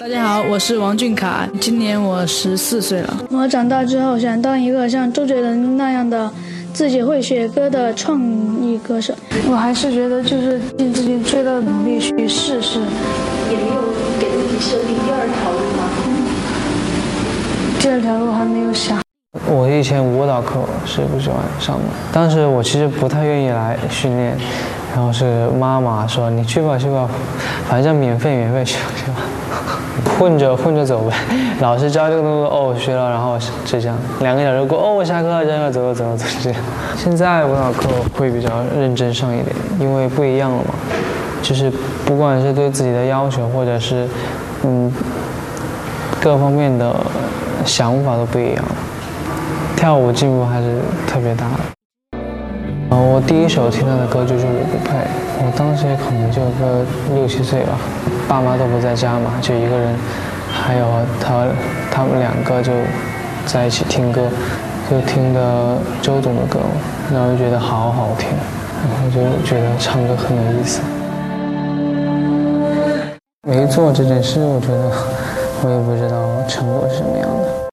大家好，我是王俊凯，今年我十四岁了。我长大之后想当一个像周杰伦那样的自己会写歌的创意歌手。我还是觉得就是尽自己最大的努力去试试。也没有给自己设定第二条路吗？第二条路还没有想。我以前舞蹈课是不喜欢上的，当时我其实不太愿意来训练，然后是妈妈说你去吧去吧，反正免费免费去吧去吧。混着混着走呗，老师教这个动作哦学了，然后就这样，两个小时过哦下课了下课走走走走这样。现在舞蹈课会比较认真上一点，因为不一样了嘛，就是不管是对自己的要求，或者是嗯各方面的想法都不一样，跳舞进步还是特别大的。我第一首听到的歌就是《我不配》，我当时可能就个六七岁吧。爸妈都不在家嘛，就一个人，还有他，他们两个就在一起听歌，就听的周董的歌，然后就觉得好好听，然后就觉得唱歌很有意思。没做这件事，我觉得我也不知道成果是什么样的。